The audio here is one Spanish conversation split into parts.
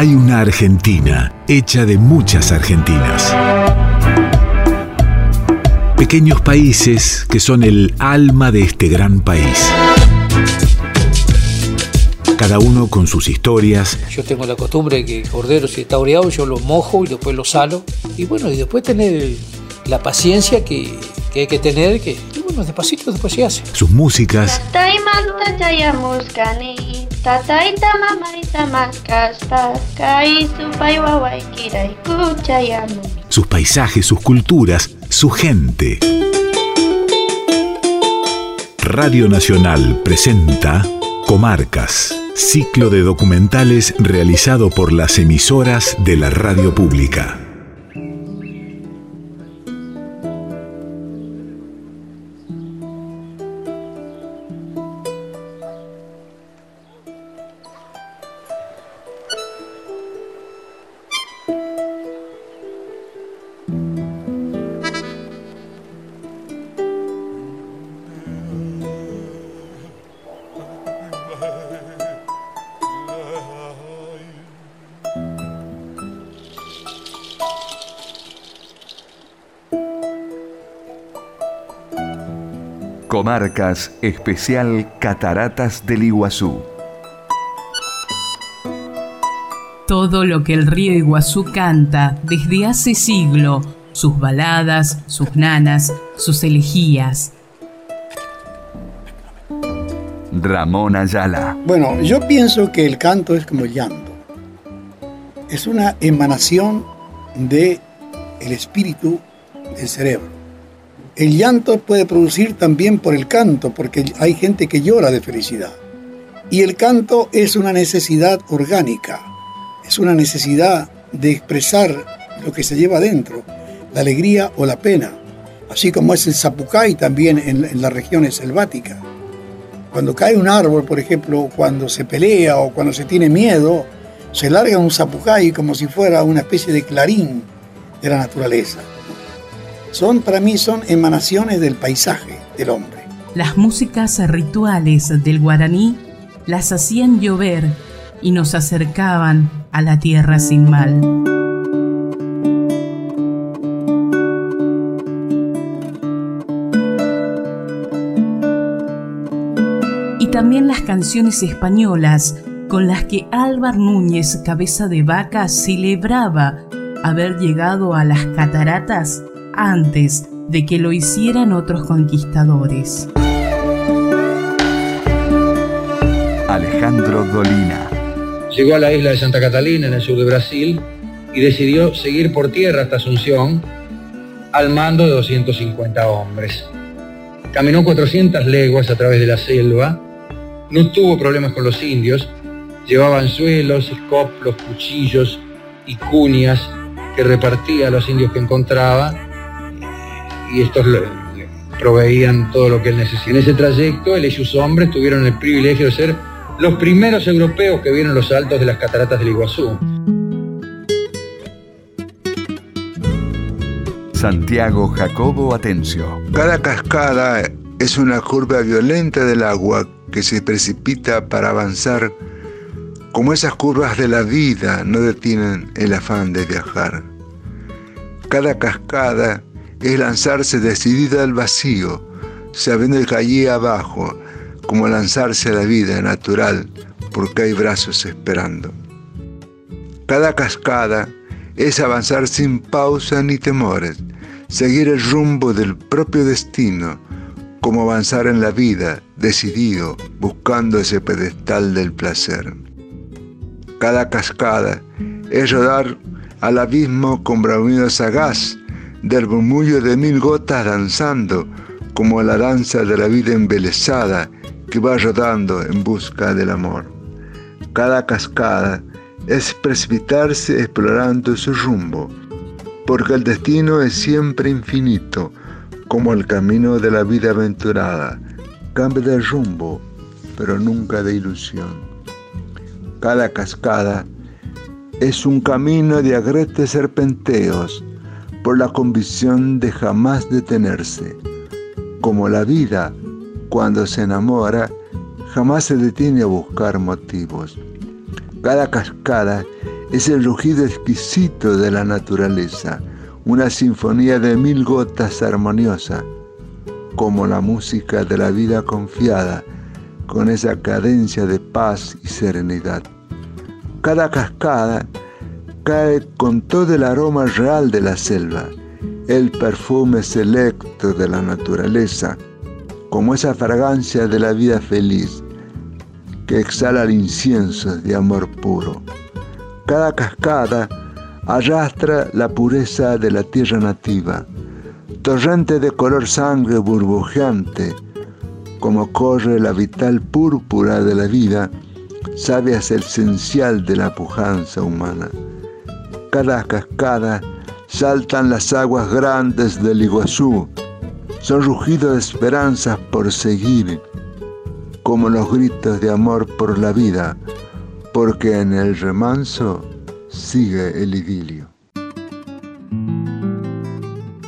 hay una Argentina hecha de muchas Argentinas. Pequeños países que son el alma de este gran país. Cada uno con sus historias. Yo tengo la costumbre de que cordero si está oreado yo lo mojo y después lo salo. Y bueno, y después tener la paciencia que, que hay que tener, que y bueno, despacito después se hace. Sus músicas. Sus paisajes, sus culturas, su gente. Radio Nacional presenta Comarcas, ciclo de documentales realizado por las emisoras de la radio pública. Comarcas Especial Cataratas del Iguazú. Todo lo que el río Iguazú canta desde hace siglo, sus baladas, sus nanas, sus elegías. Ramón Ayala. Bueno, yo pienso que el canto es como el llanto. Es una emanación de el espíritu del cerebro. El llanto puede producir también por el canto, porque hay gente que llora de felicidad. Y el canto es una necesidad orgánica, es una necesidad de expresar lo que se lleva adentro, la alegría o la pena, así como es el zapucay también en, en las regiones selváticas. Cuando cae un árbol, por ejemplo, cuando se pelea o cuando se tiene miedo, se larga un zapucay como si fuera una especie de clarín de la naturaleza son para mí son emanaciones del paisaje del hombre. Las músicas rituales del guaraní las hacían llover y nos acercaban a la tierra sin mal. Y también las canciones españolas con las que Álvar Núñez Cabeza de Vaca celebraba haber llegado a las cataratas antes de que lo hicieran otros conquistadores. Alejandro Dolina. Llegó a la isla de Santa Catalina, en el sur de Brasil, y decidió seguir por tierra hasta Asunción al mando de 250 hombres. Caminó 400 leguas a través de la selva, no tuvo problemas con los indios, llevaban suelos, escoplos, cuchillos y cuñas que repartía a los indios que encontraba y estos proveían todo lo que él necesitaba. En ese trayecto, él y sus hombres tuvieron el privilegio de ser los primeros europeos que vieron los altos de las cataratas del Iguazú. Santiago Jacobo Atencio. Cada cascada es una curva violenta del agua que se precipita para avanzar, como esas curvas de la vida no detienen el afán de viajar. Cada cascada es lanzarse decidida al vacío, sabiendo allí abajo, como lanzarse a la vida natural, porque hay brazos esperando. Cada cascada es avanzar sin pausa ni temores, seguir el rumbo del propio destino, como avanzar en la vida, decidido, buscando ese pedestal del placer. Cada cascada es rodar al abismo con bramido sagaz, del murmullo de mil gotas danzando, como la danza de la vida embelesada que va rodando en busca del amor. Cada cascada es precipitarse explorando su rumbo, porque el destino es siempre infinito, como el camino de la vida aventurada, cambia de rumbo, pero nunca de ilusión. Cada cascada es un camino de agrestes serpenteos, por la convicción de jamás detenerse. Como la vida, cuando se enamora, jamás se detiene a buscar motivos. Cada cascada Es el rugido exquisito de la naturaleza, una sinfonía de mil gotas armoniosa, como la música de la vida confiada, con esa cadencia de paz y serenidad. Cada cascada cae con todo el aroma real de la selva, el perfume selecto de la naturaleza, como esa fragancia de la vida feliz que exhala el incienso de amor puro. Cada cascada arrastra la pureza de la tierra nativa, torrente de color sangre burbujeante, como corre la vital púrpura de la vida, sabe el esencial de la pujanza humana. Cada cascada saltan las aguas grandes del Iguazú, son rugidos de esperanzas por seguir, como los gritos de amor por la vida, porque en el remanso sigue el idilio.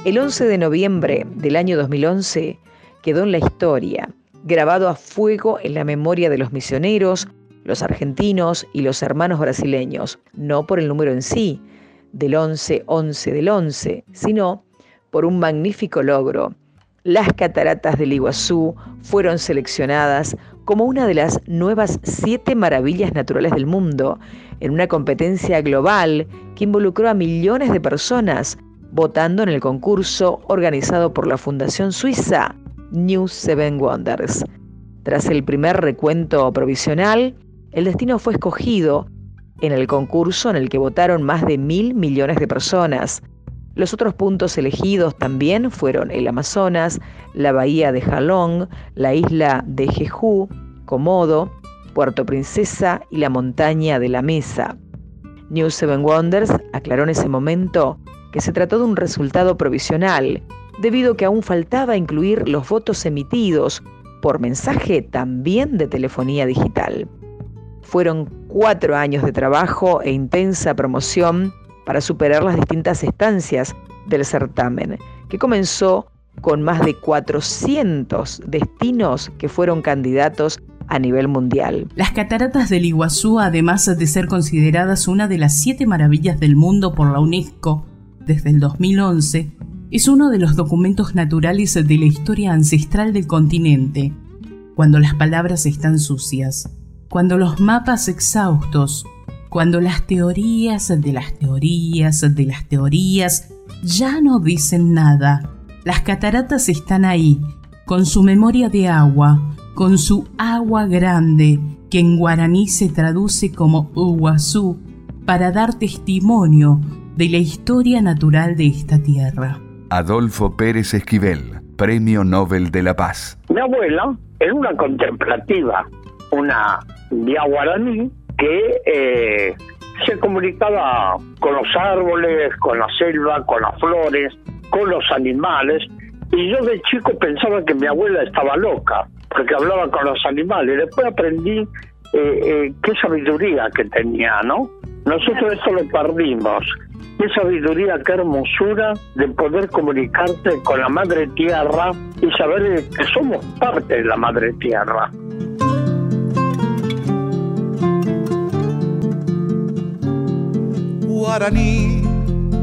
El 11 de noviembre del año 2011 quedó en la historia, grabado a fuego en la memoria de los misioneros, los argentinos y los hermanos brasileños, no por el número en sí, del 11-11 del 11, sino por un magnífico logro. Las cataratas del Iguazú fueron seleccionadas como una de las nuevas siete maravillas naturales del mundo, en una competencia global que involucró a millones de personas votando en el concurso organizado por la Fundación Suiza New Seven Wonders. Tras el primer recuento provisional, el destino fue escogido en el concurso en el que votaron más de mil millones de personas. Los otros puntos elegidos también fueron el Amazonas, la bahía de Jalón, la isla de Jeju, Komodo, Puerto Princesa y la montaña de la Mesa. New Seven Wonders aclaró en ese momento que se trató de un resultado provisional, debido a que aún faltaba incluir los votos emitidos por mensaje también de telefonía digital. Fueron cuatro años de trabajo e intensa promoción para superar las distintas estancias del certamen, que comenzó con más de 400 destinos que fueron candidatos a nivel mundial. Las cataratas del Iguazú, además de ser consideradas una de las siete maravillas del mundo por la UNESCO desde el 2011, es uno de los documentos naturales de la historia ancestral del continente, cuando las palabras están sucias, cuando los mapas exhaustos cuando las teorías de las teorías de las teorías ya no dicen nada. Las cataratas están ahí, con su memoria de agua, con su agua grande, que en guaraní se traduce como Uguazú, para dar testimonio de la historia natural de esta tierra. Adolfo Pérez Esquivel, Premio Nobel de la Paz. Mi abuela era una contemplativa, una vía guaraní que eh, se comunicaba con los árboles, con la selva, con las flores, con los animales. Y yo de chico pensaba que mi abuela estaba loca, porque hablaba con los animales. Después aprendí eh, eh, qué sabiduría que tenía, ¿no? Nosotros esto lo perdimos. Qué sabiduría, qué hermosura de poder comunicarte con la madre tierra y saber que somos parte de la madre tierra. Guaraní,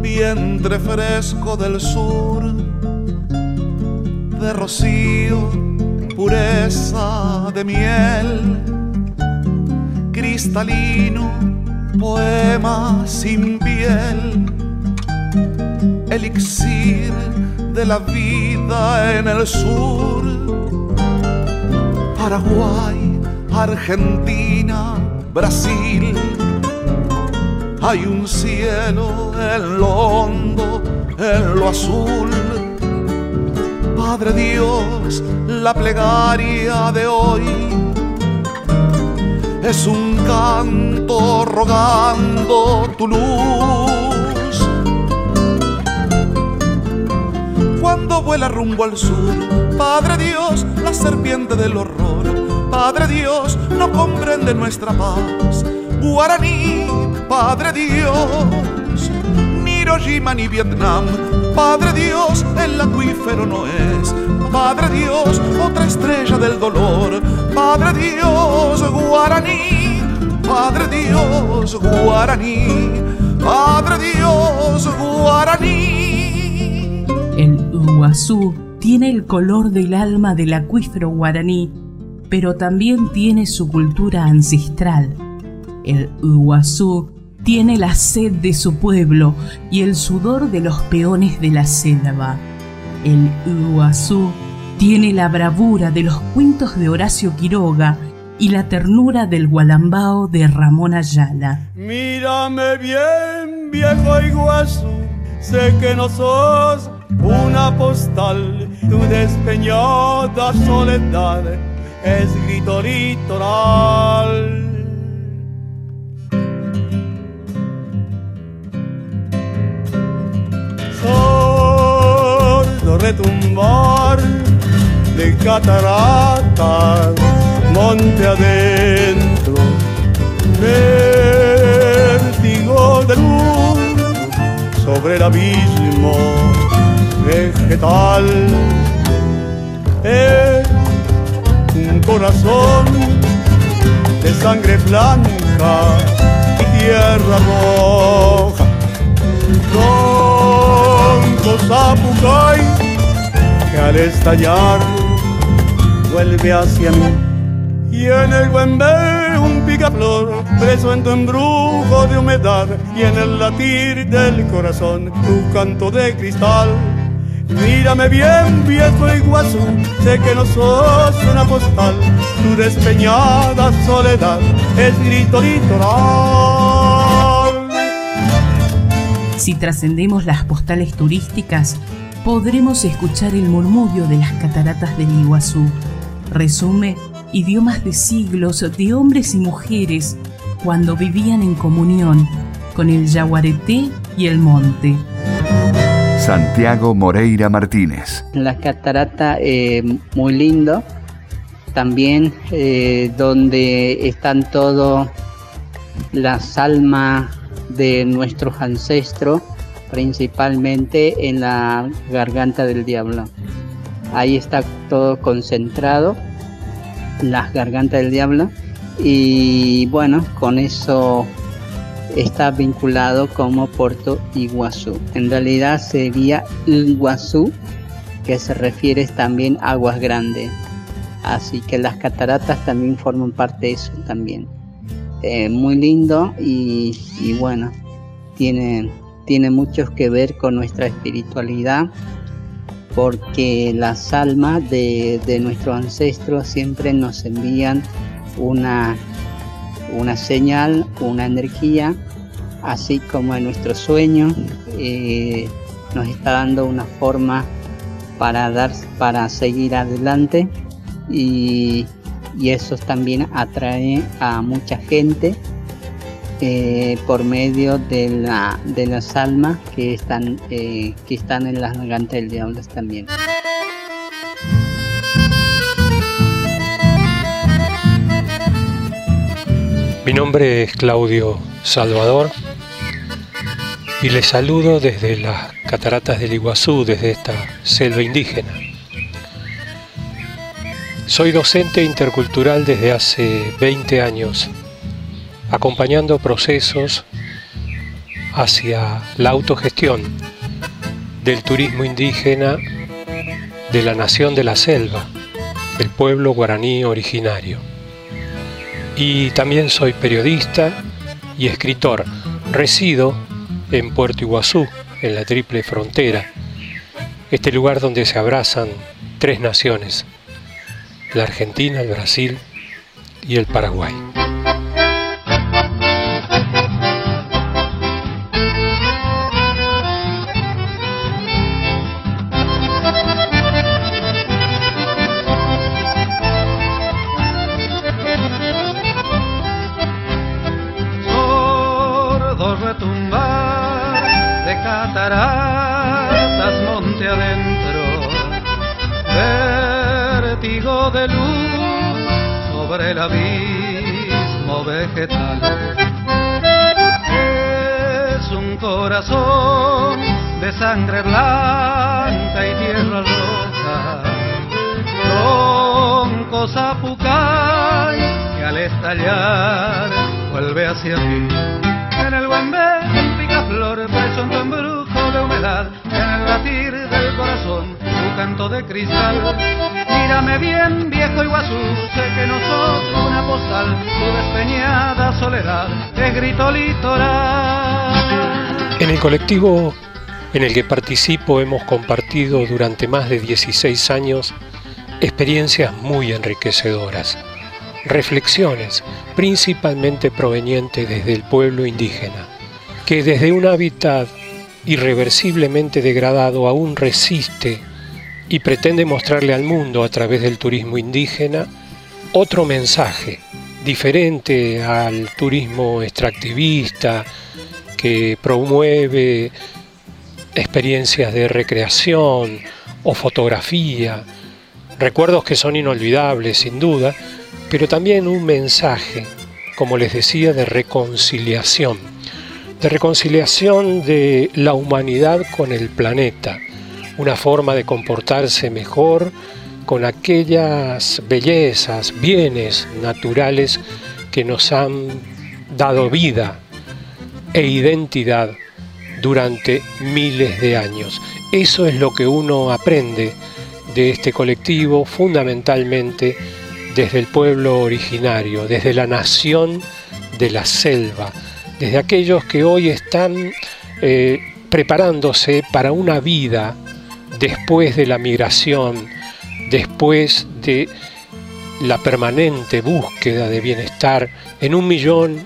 vientre fresco del sur, de rocío, pureza de miel, cristalino, poema sin piel, elixir de la vida en el sur, Paraguay, Argentina, Brasil hay un cielo en lo hondo, en lo azul. Padre Dios, la plegaria de hoy es un canto rogando tu luz. Cuando vuela rumbo al sur, Padre Dios, la serpiente del horror, Padre Dios, no comprende nuestra paz. Guaraní, Padre Dios, ni Hiroshima ni Vietnam, Padre Dios, el acuífero no es, Padre Dios, otra estrella del dolor, Padre Dios, guaraní, Padre Dios guaraní, Padre Dios guaraní. El Iguazú tiene el color del alma del acuífero guaraní, pero también tiene su cultura ancestral. El Iguazú tiene la sed de su pueblo y el sudor de los peones de la selva. El Iguazú tiene la bravura de los cuentos de Horacio Quiroga y la ternura del gualambao de Ramón Ayala. Mírame bien, viejo Iguazú, sé que no sos una postal, tu despeñada soledad es grito litoral. Retumbar de cataratas, monte adentro, vértigo de luz sobre el abismo vegetal. Es un corazón de sangre blanca y tierra roja. Tronco zapucay al estallar vuelve hacia mí. Y en el buen un picaflor, preso en tu embrujo de humedad, y en el latir del corazón, tu canto de cristal. Mírame bien, viejo Iguazú, sé que no sos una postal, tu despeñada soledad es grito litoral. Si trascendemos las postales turísticas, podremos escuchar el murmullo de las cataratas del Iguazú. Resume idiomas de siglos de hombres y mujeres cuando vivían en comunión con el yaguareté y el monte. Santiago Moreira Martínez. La catarata eh, muy lindo, también eh, donde están todas las almas de nuestros ancestros, principalmente en la garganta del diablo. Ahí está todo concentrado, las gargantas del diablo, y bueno, con eso está vinculado como Puerto Iguazú. En realidad sería Iguazú, que se refiere también a aguas grandes. Así que las cataratas también forman parte de eso también. Eh, muy lindo y, bueno, tiene, tiene mucho que ver con nuestra espiritualidad porque las almas de, de nuestros ancestros siempre nos envían una una señal, una energía, así como en nuestro sueño eh, nos está dando una forma para dar, para seguir adelante y, eso también atrae a mucha gente eh, por medio de, la, de las almas que están, eh, que están en las gargantas del diablo también. Mi nombre es Claudio Salvador y les saludo desde las cataratas del Iguazú, desde esta selva indígena. Soy docente intercultural desde hace 20 años, acompañando procesos hacia la autogestión del turismo indígena de la nación de la selva, el pueblo guaraní originario y también soy periodista y escritor. Resido en Puerto Iguazú, en la triple frontera, este lugar donde se abrazan tres naciones, la Argentina, el Brasil y el Paraguay. De sangre blanca y tierra roja, tronco zapucay que al estallar vuelve hacia mí. En el buen un picaflor preso en tu de humedad, en el latir del corazón, tu canto de cristal. Mírame bien, viejo Iguazú, sé que no sos una postal, tu despeñada soledad es grito litoral. En el colectivo en el que participo hemos compartido durante más de 16 años experiencias muy enriquecedoras, reflexiones principalmente provenientes desde el pueblo indígena, que desde un hábitat irreversiblemente degradado aún resiste y pretende mostrarle al mundo a través del turismo indígena otro mensaje diferente al turismo extractivista que promueve experiencias de recreación o fotografía, recuerdos que son inolvidables sin duda, pero también un mensaje, como les decía, de reconciliación, de reconciliación de la humanidad con el planeta, una forma de comportarse mejor con aquellas bellezas, bienes naturales que nos han dado vida e identidad durante miles de años. Eso es lo que uno aprende de este colectivo fundamentalmente desde el pueblo originario, desde la nación de la selva, desde aquellos que hoy están eh, preparándose para una vida después de la migración, después de la permanente búsqueda de bienestar en un millón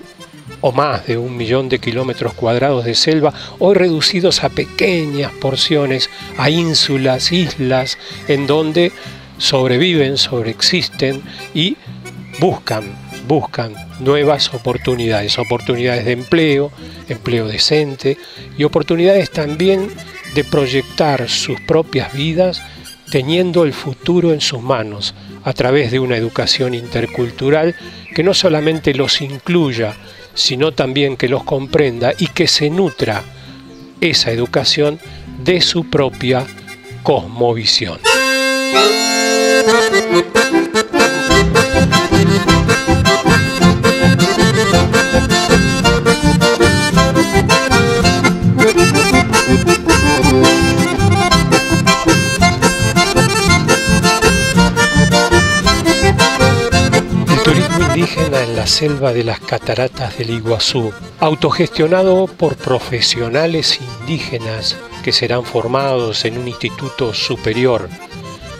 o más de un millón de kilómetros cuadrados de selva, hoy reducidos a pequeñas porciones, a ínsulas, islas, en donde sobreviven, sobreexisten y buscan, buscan nuevas oportunidades, oportunidades de empleo, empleo decente y oportunidades también de proyectar sus propias vidas teniendo el futuro en sus manos a través de una educación intercultural que no solamente los incluya, sino también que los comprenda y que se nutra esa educación de su propia cosmovisión. La selva de las cataratas del Iguazú, autogestionado por profesionales indígenas que serán formados en un instituto superior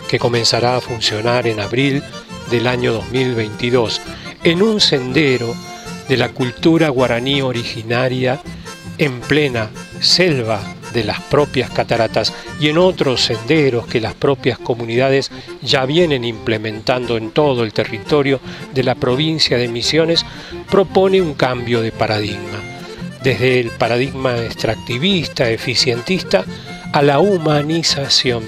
que comenzará a funcionar en abril del año 2022, en un sendero de la cultura guaraní originaria en plena selva de las propias cataratas y en otros senderos que las propias comunidades ya vienen implementando en todo el territorio de la provincia de Misiones, propone un cambio de paradigma, desde el paradigma extractivista, eficientista, a la humanización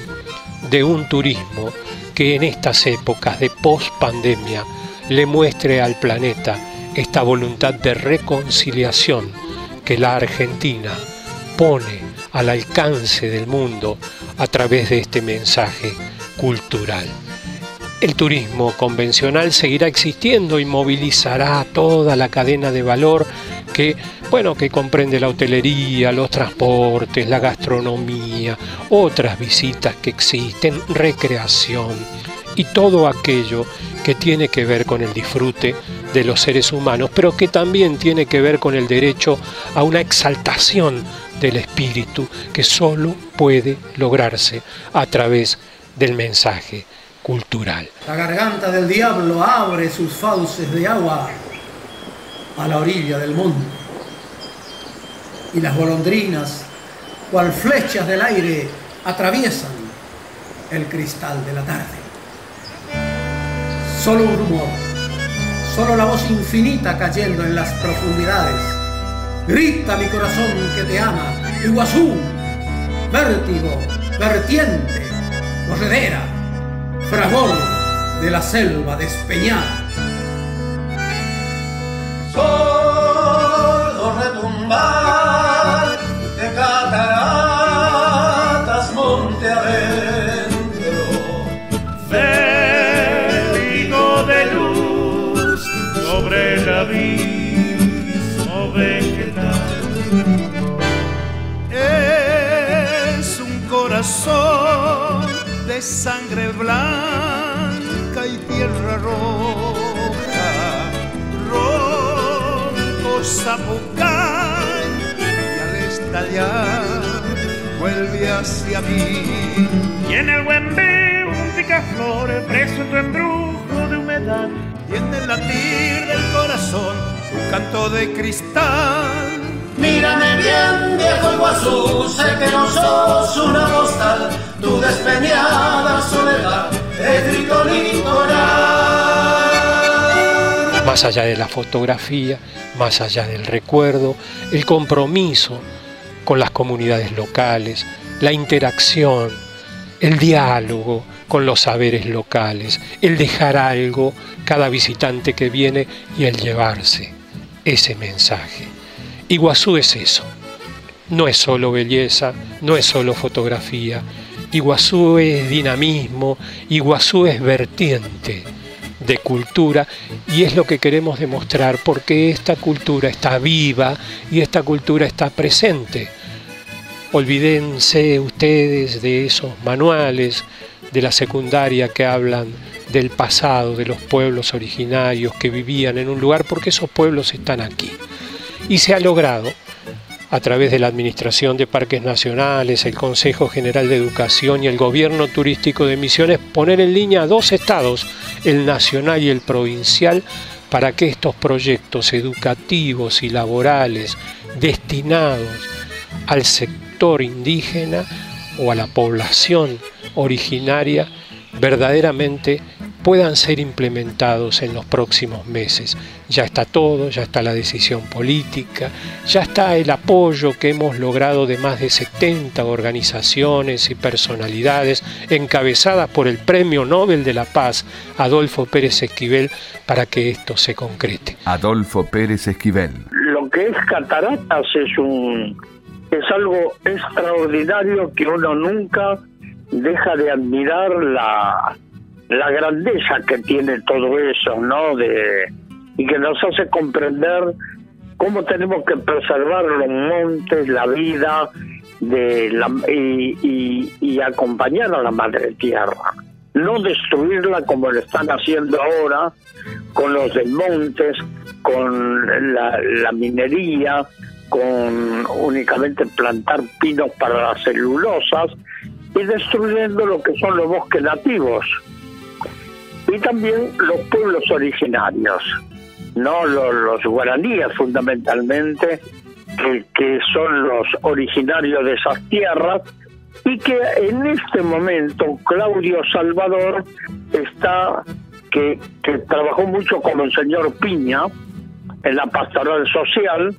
de un turismo que en estas épocas de post-pandemia le muestre al planeta esta voluntad de reconciliación que la Argentina pone al alcance del mundo a través de este mensaje cultural. El turismo convencional seguirá existiendo y movilizará toda la cadena de valor que, bueno, que comprende la hotelería, los transportes, la gastronomía, otras visitas que existen, recreación y todo aquello que tiene que ver con el disfrute de los seres humanos, pero que también tiene que ver con el derecho a una exaltación del espíritu que solo puede lograrse a través del mensaje cultural. La garganta del diablo abre sus fauces de agua a la orilla del mundo y las golondrinas, cual flechas del aire, atraviesan el cristal de la tarde. Solo un rumor, solo la voz infinita cayendo en las profundidades Grita mi corazón que te ama, Iguazú, vértigo, vertiente, corredera, fragor de la selva despeñada. Solo retumbar sangre blanca y tierra roja, rojo Zapucay, y al estallar vuelve hacia mí. Y en el buen un picaflor preso en tu embrujo de humedad, y en el latir del corazón un canto de cristal. Mírame bien, viejo Iguazú, sé que no sos una postal, tu despeñada soledad es grito litoral. Más allá de la fotografía, más allá del recuerdo, el compromiso con las comunidades locales, la interacción, el diálogo con los saberes locales, el dejar algo cada visitante que viene y el llevarse ese mensaje. Iguazú es eso. No es solo belleza, no es solo fotografía. Iguazú es dinamismo, Iguazú es vertiente de cultura y es lo que queremos demostrar porque esta cultura está viva y esta cultura está presente. Olvídense ustedes de esos manuales de la secundaria que hablan del pasado de los pueblos originarios que vivían en un lugar porque esos pueblos están aquí. Y se ha logrado a través de la Administración de Parques Nacionales, el Consejo General de Educación y el Gobierno Turístico de Misiones poner en línea dos estados, el nacional y el provincial, para que estos proyectos educativos y laborales destinados al sector indígena o a la población originaria verdaderamente puedan ser implementados en los próximos meses. Ya está todo, ya está la decisión política, ya está el apoyo que hemos logrado de más de 70 organizaciones y personalidades encabezadas por el Premio Nobel de la Paz, Adolfo Pérez Esquivel, para que esto se concrete. Adolfo Pérez Esquivel. Lo que es cataratas es un es algo extraordinario que uno nunca deja de admirar la la grandeza que tiene todo eso, ¿no? De, y que nos hace comprender cómo tenemos que preservar los montes, la vida de la, y, y, acompañar a la madre tierra. No destruirla como lo están haciendo ahora con los desmontes, con la, la minería, con únicamente plantar pinos para las celulosas y destruyendo lo que son los bosques nativos y también los pueblos originarios, no los, guaraníes fundamentalmente, que, que son los originarios de esas tierras y que en este momento Claudio Salvador está que, que trabajó mucho con el señor Piña en la pastoral social,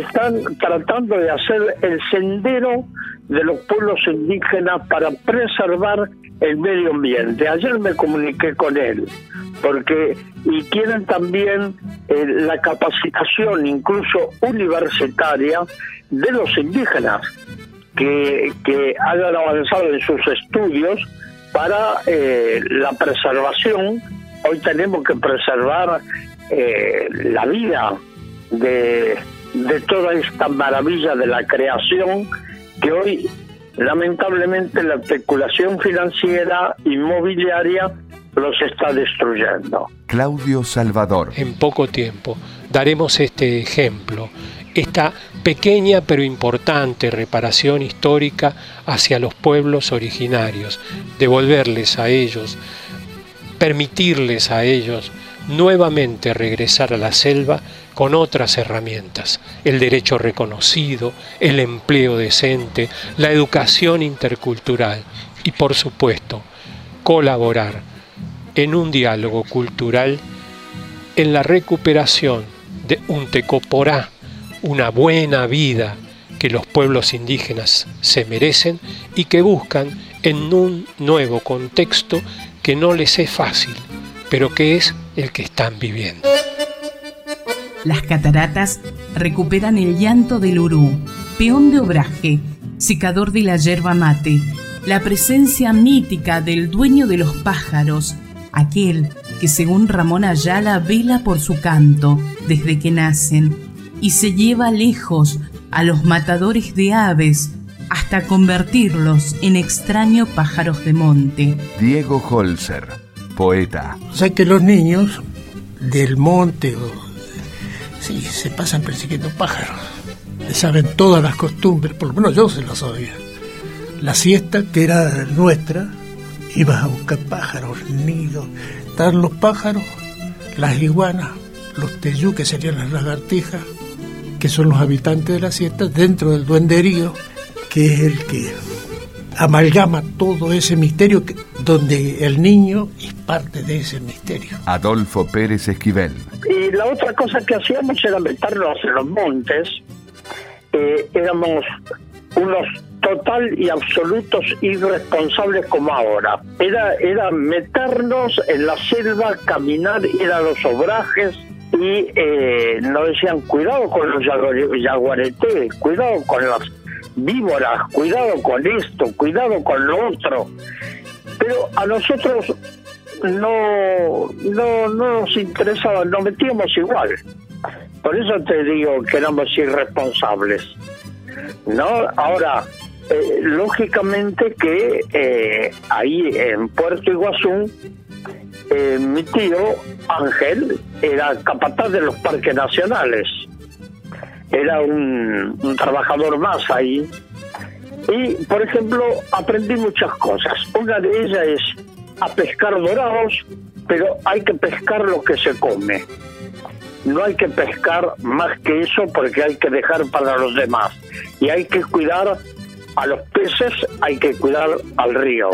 están tratando de hacer el sendero de los pueblos indígenas para preservar el medio ambiente. Ayer me comuniqué con él, porque y quieren también eh, la capacitación, incluso universitaria, de los indígenas que, que hayan avanzado en sus estudios para eh, la preservación. Hoy tenemos que preservar eh, la vida de, de toda esta maravilla de la creación que hoy lamentablemente la especulación financiera inmobiliaria los está destruyendo. Claudio Salvador. En poco tiempo daremos este ejemplo, esta pequeña pero importante reparación histórica hacia los pueblos originarios, devolverles a ellos, permitirles a ellos nuevamente regresar a la selva con otras herramientas, el derecho reconocido, el empleo decente, la educación intercultural y por supuesto colaborar en un diálogo cultural en la recuperación de un tecoporá, una buena vida que los pueblos indígenas se merecen y que buscan en un nuevo contexto que no les es fácil, pero que es el que están viviendo. Las cataratas recuperan el llanto del urú, peón de obraje, secador de la yerba mate, la presencia mítica del dueño de los pájaros, aquel que según Ramón Ayala vela por su canto desde que nacen y se lleva lejos a los matadores de aves hasta convertirlos en extraños pájaros de monte. Diego Holzer, poeta. O sea que los niños del monte sí, se pasan persiguiendo pájaros. Le saben todas las costumbres, por lo menos yo se lo sabía. La siesta, que era nuestra, ibas a buscar pájaros, nidos. Estaban los pájaros, las iguanas, los teyú, que serían las lagartijas, que son los habitantes de la siesta, dentro del duenderío, que es el que amalgama todo ese misterio donde el niño es parte de ese misterio. Adolfo Pérez Esquivel. Y la otra cosa que hacíamos era meternos en los montes. Eh, éramos unos total y absolutos irresponsables como ahora. Era, era meternos en la selva, caminar, ir a los obrajes y eh, nos decían cuidado con los yaguaretés, cuidado con las víboras, cuidado con esto, cuidado con lo otro. Pero a nosotros no, no, no nos interesaba, nos metíamos igual. Por eso te digo que éramos irresponsables. ¿No? Ahora, eh, lógicamente que eh, ahí en Puerto Iguazú, eh, mi tío Ángel era capataz de los parques nacionales era un, trabajador más ahí. Y, por ejemplo, aprendí muchas cosas. Una de ellas es a pescar dorados, pero hay que pescar lo que se come. No hay que pescar más que eso porque hay que dejar para los demás. Y hay que cuidar a los peces, hay que cuidar al río.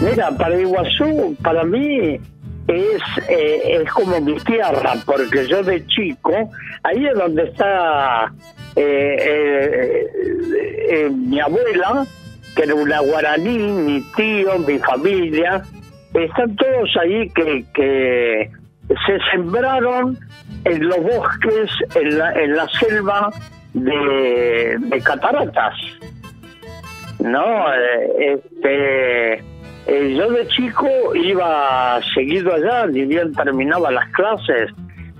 Mira, para Iguazú, para mí, es, eh, es como mi tierra, porque yo de chico, ahí es donde está eh, eh, mi abuela, que era una guaraní, mi tío, mi familia, están todos ahí que, que se sembraron en los bosques, en la, en la selva de, de cataratas. ¿No? este eh, yo de chico iba seguido allá, ni bien terminaba las clases,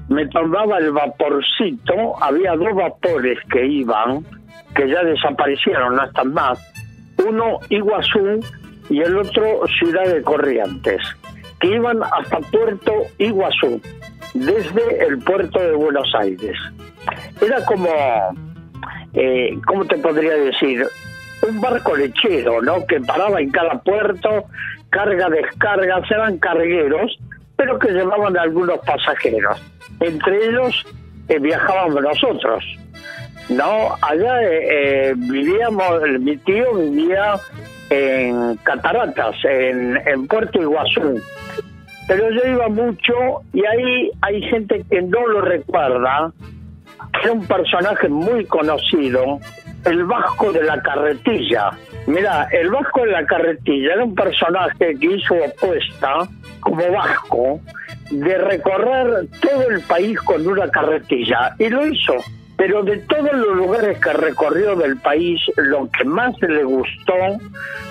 me tomaba el vaporcito, había dos vapores que iban, que ya desaparecieron, no están más, uno Iguazú y el otro Ciudad de Corrientes, que iban hasta Puerto Iguazú, desde el puerto de Buenos Aires. Era como, eh, ¿cómo te podría decir? Un barco lechero, ¿no? Que paraba en cada puerto, carga, descarga, eran cargueros, pero que llevaban algunos pasajeros. Entre ellos eh, viajábamos nosotros, ¿no? Allá eh, eh, vivíamos, mi tío vivía en Cataratas, en, Puerto Iguazú. Pero yo iba mucho y ahí hay gente que no lo recuerda, era un personaje muy conocido, el Vasco de la Carretilla. Mira, el Vasco de la Carretilla era un personaje que hizo apuesta como Vasco de recorrer todo el país con una carretilla y lo hizo. Pero de todos los lugares que recorrió del país, lo que más le gustó,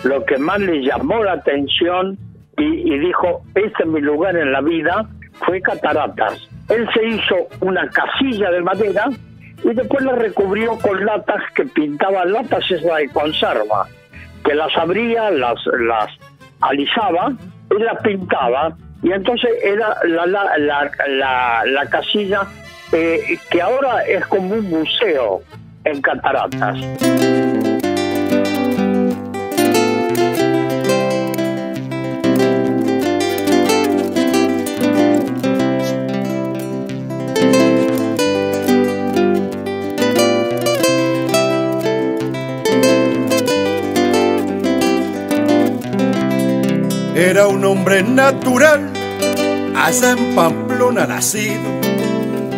lo que más le llamó la atención y, y dijo, este es mi lugar en la vida, fue Cataratas. Él se hizo una casilla de madera y después la recubrió con latas que pintaban latas esa de conserva, que las abría, las, las alisaba y las pintaba, y entonces era la, la, la, la, casilla eh, que ahora es como un museo en Cataratas. Era un hombre natural, allá en Pamplona nacido.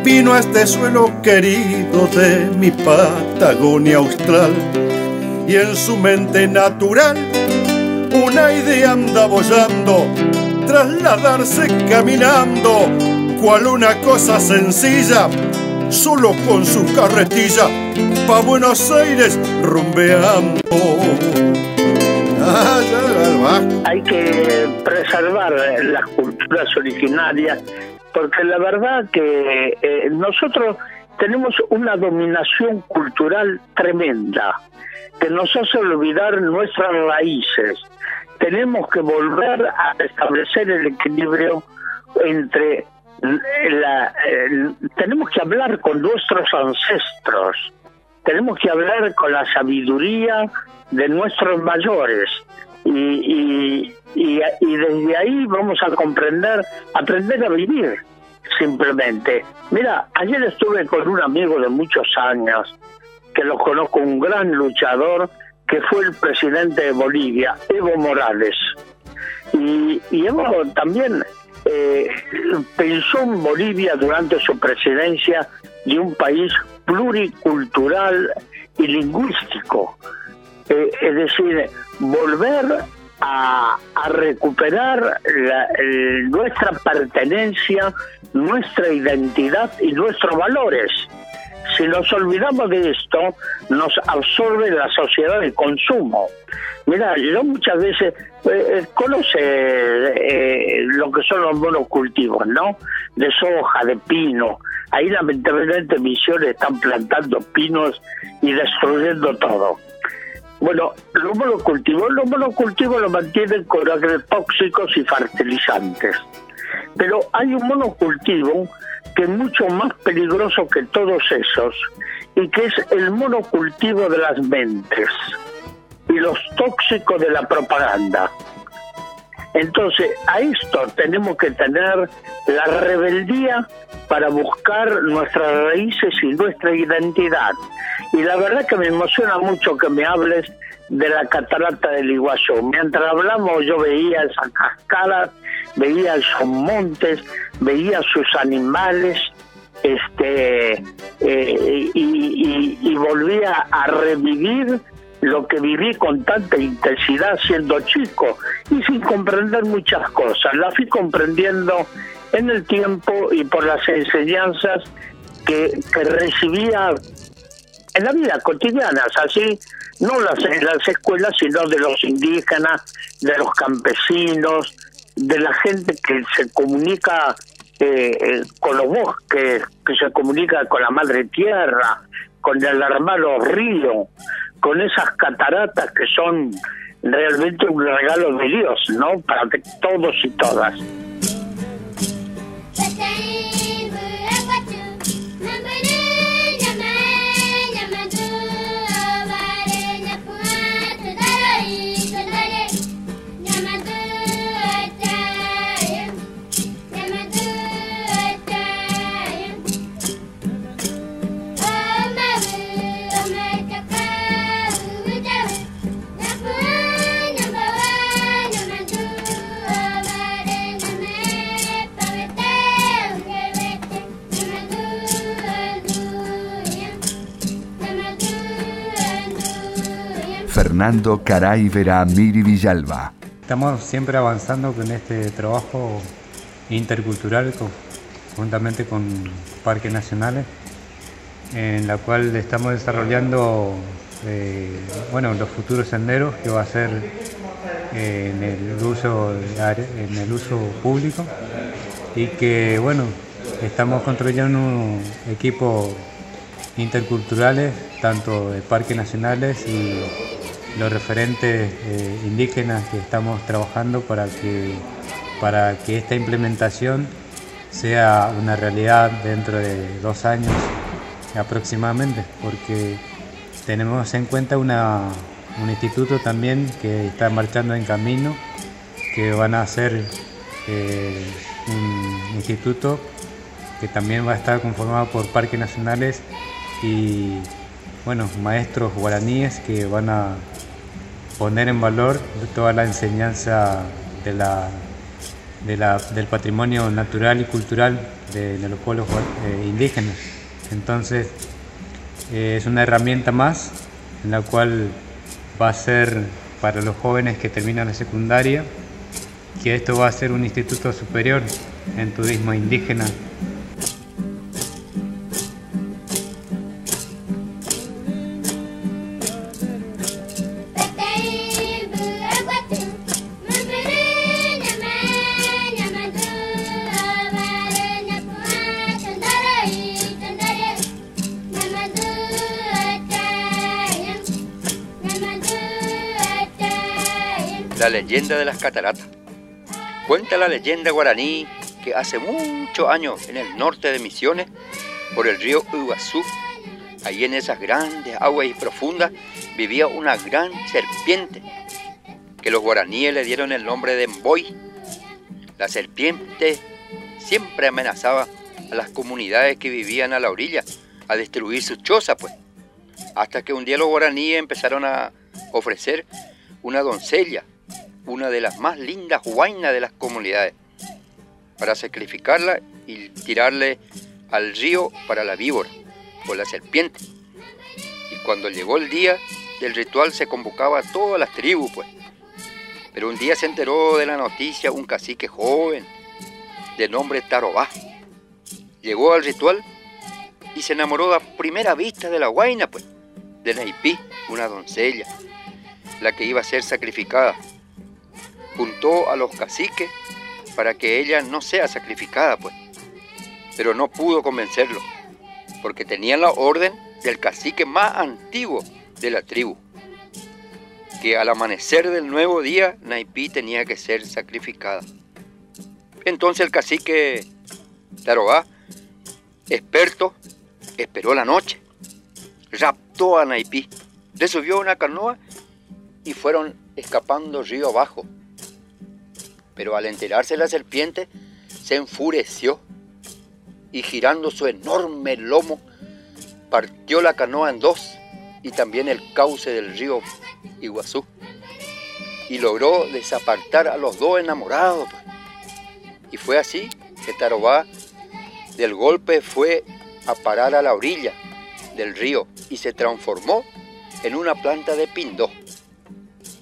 Vino a este suelo querido de mi Patagonia austral. Y en su mente natural, una idea anda bollando, trasladarse caminando, cual una cosa sencilla, solo con su carretilla, pa' Buenos Aires rumbeando. Hay que preservar las culturas originarias porque la verdad que eh, nosotros tenemos una dominación cultural tremenda que nos hace olvidar nuestras raíces. Tenemos que volver a establecer el equilibrio entre la, tenemos que hablar con nuestros ancestros, tenemos que hablar con la sabiduría de nuestros mayores y, y, y desde ahí vamos a comprender, aprender a vivir simplemente. Mira, ayer estuve con un amigo de muchos años, que lo conozco, un gran luchador, que fue el presidente de Bolivia, Evo Morales. Y, Evo también eh, pensó en Bolivia durante su presidencia de un país pluricultural y lingüístico. Eh, es decir, volver a, recuperar nuestra pertenencia, nuestra identidad y nuestros valores. Si nos olvidamos de esto, nos absorbe la sociedad de consumo. Mira, yo muchas veces eh, eh, conoce eh, lo que son los monocultivos, ¿no? De soja, de pino. Ahí lamentablemente misiones están plantando pinos y destruyendo todo. Bueno, los monocultivos, los monocultivos lo mantienen con agrotóxicos y fertilizantes. Pero hay un monocultivo que es mucho más peligroso que todos esos y que es el monocultivo de las mentes y los tóxicos de la propaganda. Entonces, a esto tenemos que tener la rebeldía para buscar nuestras raíces y nuestra identidad. Y la verdad que me emociona mucho que me hables de la catarata del Iguazú. Mientras hablamos yo veía esas cascadas, veía esos montes, veía sus animales, este eh, y, y volvía a revivir lo que viví con tanta intensidad siendo chico y sin comprender muchas cosas. La fui comprendiendo en el tiempo y por las enseñanzas que, recibía en la vida cotidiana, así, no las, en las escuelas, sino de los indígenas, de los campesinos, de la gente que se comunica eh, eh, con los bosques, que se comunica con la madre tierra, con el hermano río, con esas cataratas que son realmente un regalo de Dios, ¿no? Para todos y todas. Fernando Caray Miri Villalba. Estamos siempre avanzando con este trabajo intercultural juntamente con parques nacionales, en la cual estamos desarrollando eh, bueno, los futuros senderos que va a ser eh, en, el uso, en el uso público y que bueno, estamos construyendo un equipo interculturales, tanto de parques nacionales y los referentes eh, indígenas que estamos trabajando para que, para que esta implementación sea una realidad dentro de dos años aproximadamente, porque tenemos en cuenta una, un instituto también que está marchando en camino, que van a ser eh, un instituto que también va a estar conformado por parques nacionales y bueno, maestros guaraníes que van a poner en valor toda la enseñanza de la, del patrimonio natural y cultural de, los pueblos eh, indígenas. Entonces, eh, es una herramienta más en la cual va a ser para los jóvenes que terminan la secundaria, que esto va a ser un instituto superior en turismo indígena leyenda de las cataratas. Cuenta la leyenda guaraní que hace muchos años en el norte de Misiones, por el río Iguazú, ahí en esas grandes aguas y profundas, vivía una gran serpiente, que los guaraníes le dieron el nombre de Mboy. La serpiente siempre amenazaba a las comunidades que vivían a la orilla, a destruir sus chozas, pues. Hasta que un día los guaraníes empezaron a ofrecer una doncella, una de las más lindas huainas de las comunidades, para sacrificarla y tirarle al río para la víbora o la serpiente. Y cuando llegó el día del ritual se convocaba a todas las tribus, pues. Pero un día se enteró de la noticia un cacique joven de nombre Tarobá. Llegó al ritual y se enamoró a primera vista de la guaina, pues, de Naipí, una doncella, la que iba a ser sacrificada. Juntó a los caciques para que ella no sea sacrificada, pues, pero no pudo convencerlo, porque tenían la orden del cacique más antiguo de la tribu, que al amanecer del nuevo día Naipí tenía que ser sacrificada. Entonces el cacique Tarobá, experto, esperó la noche, raptó a Naipí, le subió una canoa y fueron escapando río abajo. Pero al enterarse la serpiente, se enfureció y girando su enorme lomo, partió la canoa en dos y también el cauce del río Iguazú. Y logró desapartar a los dos enamorados. Pues. Y fue así que Tarobá del golpe fue a parar a la orilla del río y se transformó en una planta de pindó.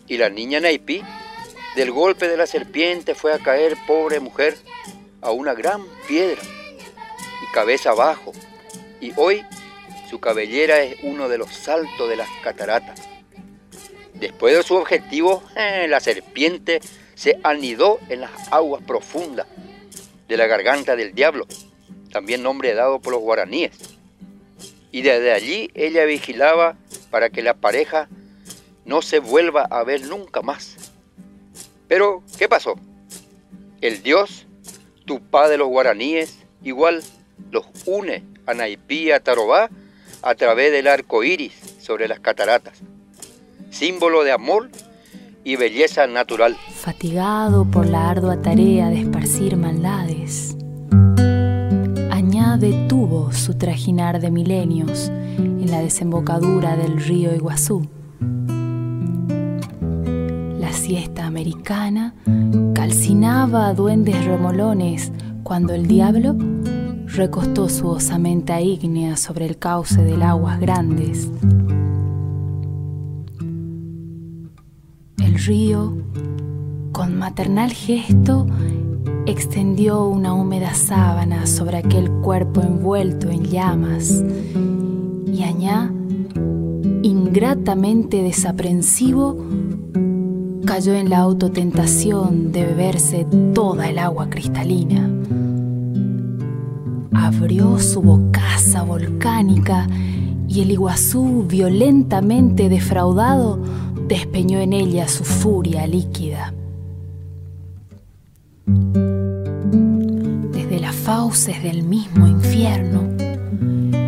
Y la niña Naipí, del golpe de la serpiente, fue a caer, pobre mujer, a una gran piedra y cabeza abajo. Y hoy su cabellera es uno de los saltos de las cataratas. Después de su objetivo, eh, la serpiente se anidó en las aguas profundas de la garganta del diablo, también nombre dado por los guaraníes. Y desde allí ella vigilaba para que la pareja no se vuelva a ver nunca más. Pero, ¿qué pasó? El dios, Tupá de los guaraníes, igual los une a Naipí y a Tarobá a través del arco iris sobre las cataratas, símbolo de amor y belleza natural. Fatigado por la ardua tarea de esparcir maldades, añade tuvo su trajinar de milenios en la desembocadura del río Iguazú. Siesta americana calcinaba a duendes remolones cuando el diablo recostó su osamenta ígnea sobre el cauce del aguas grandes. El río, con maternal gesto, extendió una húmeda sábana sobre aquel cuerpo envuelto en llamas y añá, ingratamente desaprensivo, cayó en la autotentación de beberse toda el agua cristalina abrió su bocaza volcánica y el Iguazú, violentamente defraudado, despeñó en ella su furia líquida. Desde las fauces del mismo infierno,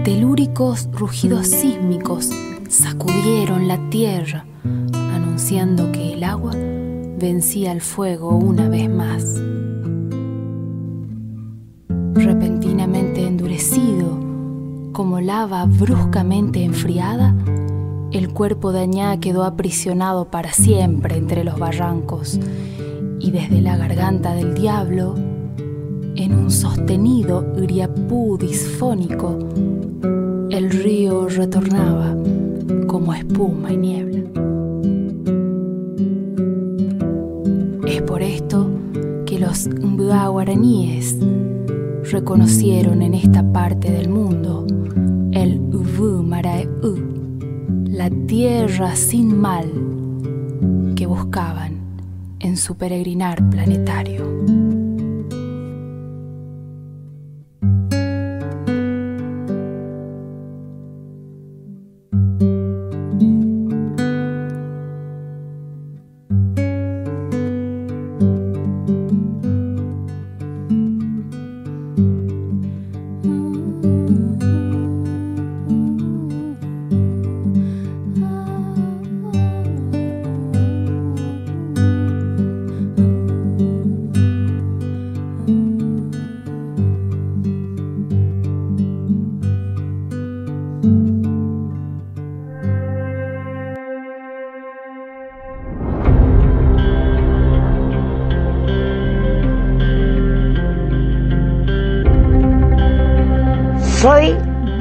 telúricos rugidos sísmicos sacudieron la tierra, anunciando que el agua vencía al fuego una vez más. Repentinamente endurecido, como lava bruscamente enfriada, el cuerpo de Añá quedó aprisionado para siempre entre los barrancos y desde la garganta del diablo, en un sostenido uriapú disfónico, el río retornaba como espuma y niebla. Guaraníes reconocieron en esta parte del mundo el Uvu Marae la tierra sin mal que buscaban en su peregrinar planetario.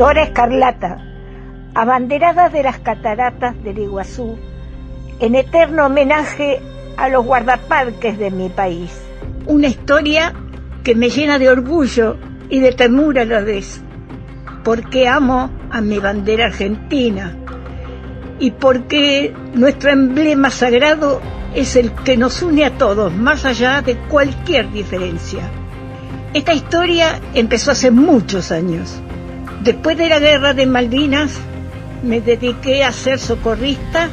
Dora Escarlata, abanderada de las cataratas del Iguazú, en eterno homenaje a los guardaparques de mi país. Una historia que me llena de orgullo y de temor a la vez, porque amo a mi bandera argentina y porque nuestro emblema sagrado es el que nos une a todos, más allá de cualquier diferencia. Esta historia empezó hace muchos años. Después de la guerra de Malvinas, me dediqué a ser socorrista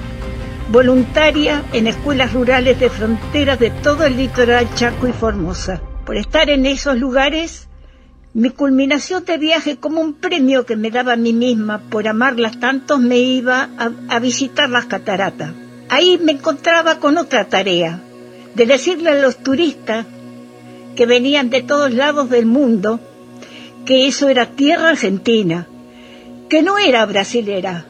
voluntaria en escuelas rurales de fronteras de todo el litoral Chaco y Formosa. Por estar en esos lugares, mi culminación de viaje como un premio que me daba a mí misma por amarlas tanto me iba a, a visitar las cataratas. Ahí me encontraba con otra tarea, de decirle a los turistas que venían de todos lados del mundo que eso era tierra argentina, que no era brasilera,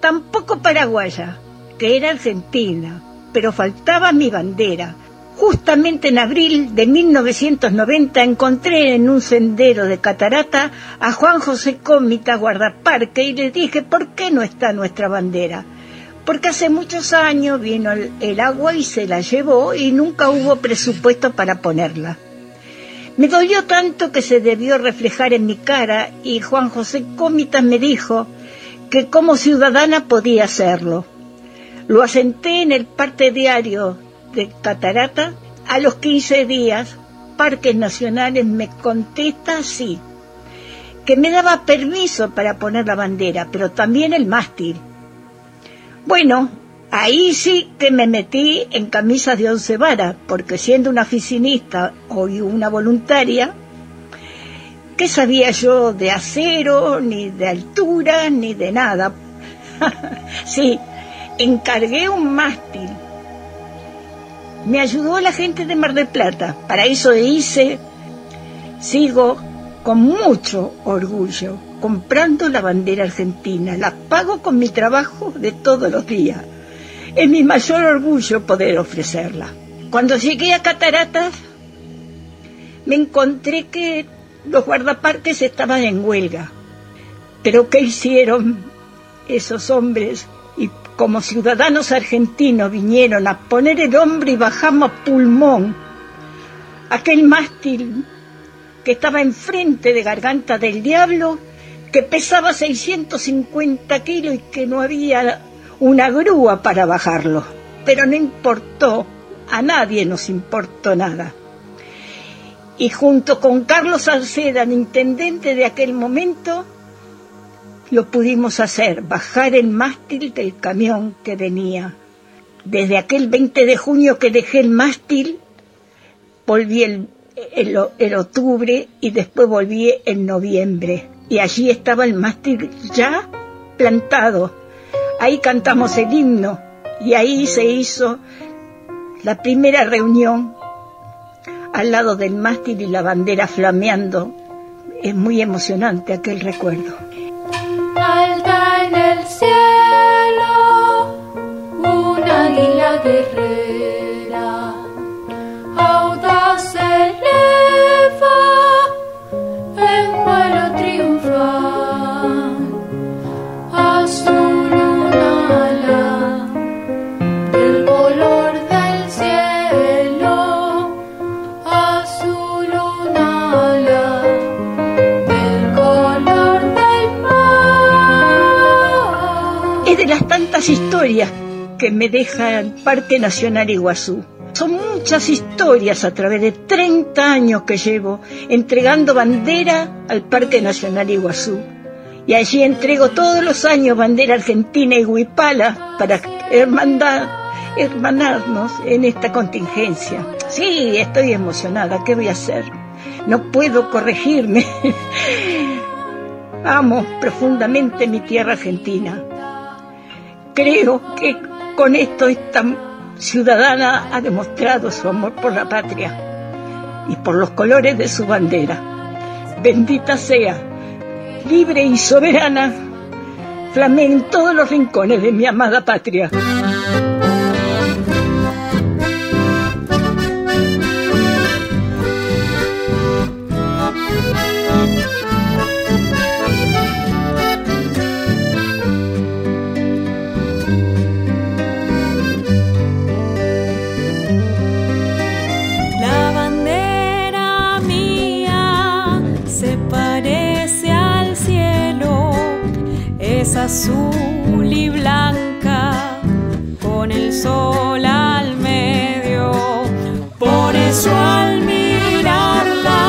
tampoco paraguaya, que era argentina, pero faltaba mi bandera. Justamente en abril de 1990 encontré en un sendero de Catarata a Juan José Cómita, guardaparque, y le dije, ¿por qué no está nuestra bandera? Porque hace muchos años vino el, el agua y se la llevó y nunca hubo presupuesto para ponerla. Me dolió tanto que se debió reflejar en mi cara y Juan José Cómitas me dijo que como ciudadana podía hacerlo. Lo asenté en el parte diario de Catarata. A los 15 días, Parques Nacionales me contesta sí, que me daba permiso para poner la bandera, pero también el mástil. Bueno, ahí sí que me metí en camisas de once varas, porque siendo una oficinista o una voluntaria, ¿qué sabía yo de acero, ni de altura, ni de nada? sí, encargué un mástil. Me ayudó la gente de Mar del Plata. Para eso hice, sigo con mucho orgullo comprando la bandera argentina. La pago con mi trabajo de todos los días. Es mi mayor orgullo poder ofrecerla. Cuando llegué a Cataratas, me encontré que los guardaparques estaban en huelga. Pero ¿qué hicieron esos hombres? Y como ciudadanos argentinos vinieron a poner el hombro y bajamos pulmón aquel mástil que estaba enfrente de Garganta del Diablo, que pesaba 650 kilos y que no había una grúa para bajarlo. Pero no importó, a nadie nos importó nada. Y junto con Carlos Salceda, el intendente de aquel momento, lo pudimos hacer, bajar el mástil del camión que venía. Desde aquel 20 de junio que dejé el mástil, volví el, el, octubre y después volví en noviembre. Y allí estaba el mástil ya plantado. Ahí cantamos el himno y ahí se hizo la primera reunión al lado del mástil y la bandera flameando. Es muy emocionante aquel recuerdo. Alta en el cielo, un águila guerrera, tantas historias que me deja el Parque Nacional Iguazú. Son muchas historias a través de 30 años que llevo entregando bandera al Parque Nacional Iguazú. Y allí entrego todos los años bandera argentina y huipala para hermandad, hermanarnos en esta contingencia. Sí, estoy emocionada, ¿qué voy a hacer? No puedo corregirme. Amo profundamente mi tierra argentina. Creo que con esto esta ciudadana ha demostrado su amor por la patria y por los colores de su bandera. Bendita sea, libre y soberana, flamea en todos los rincones de mi amada patria. Azul y blanca, con el sol al medio. Por eso al mirarla,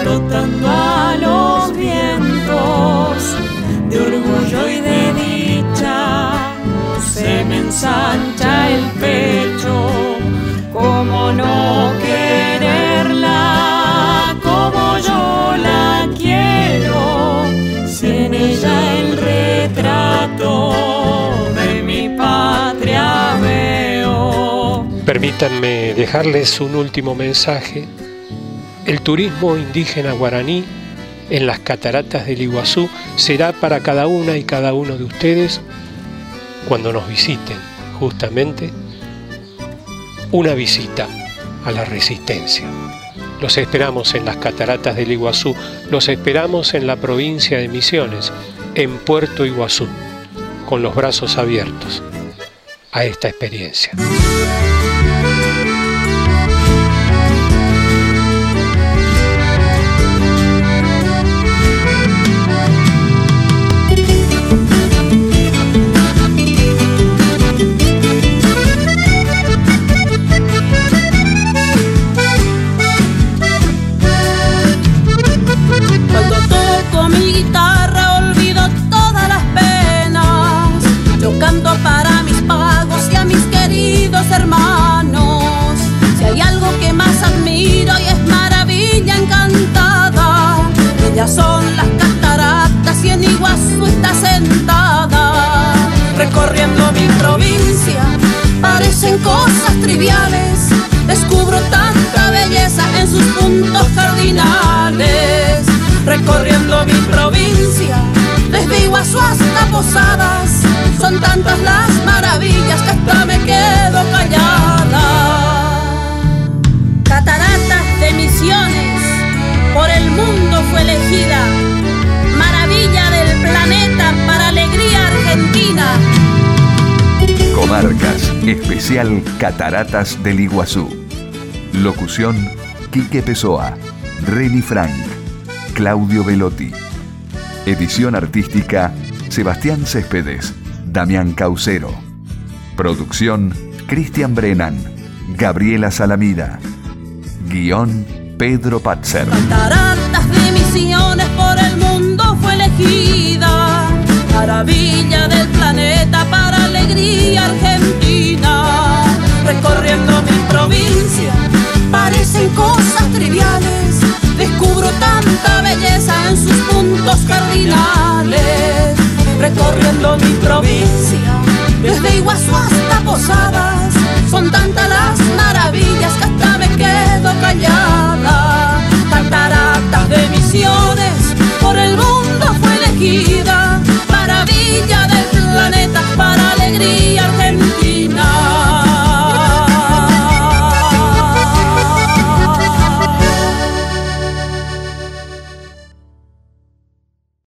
flotando a los vientos, de orgullo y de dicha, se me ensancha el pecho. Permítanme dejarles un último mensaje. El turismo indígena guaraní en las cataratas del Iguazú será para cada una y cada uno de ustedes cuando nos visiten, justamente, una visita a la resistencia. Los esperamos en las cataratas del Iguazú, los esperamos en la provincia de Misiones, en Puerto Iguazú, con los brazos abiertos a esta experiencia. Son tantas las maravillas que hasta me quedo callada. Cataratas de Misiones, por el mundo fue elegida, maravilla del planeta para alegría argentina. Comarcas, especial Cataratas del Iguazú. Locución, Quique Pessoa, Reni Frank, Claudio Velotti. Edición artística, Sebastián Céspedes, Damián Caucero. Producción, Cristian Brennan, Gabriela Salamida. Guión, Pedro Patzer. Cataratas de Misiones por el mundo fue elegida, maravilla del planeta para alegría argentina. Recorriendo mi provincia, parecen cosas triviales, descubro tanta belleza en sus puntos cardinales recorriendo mi provincia, desde Iguazú hasta Posadas, son tantas las maravillas que hasta me quedo callada. Cataratas de misiones, por el mundo fue elegida, maravilla del planeta para alegría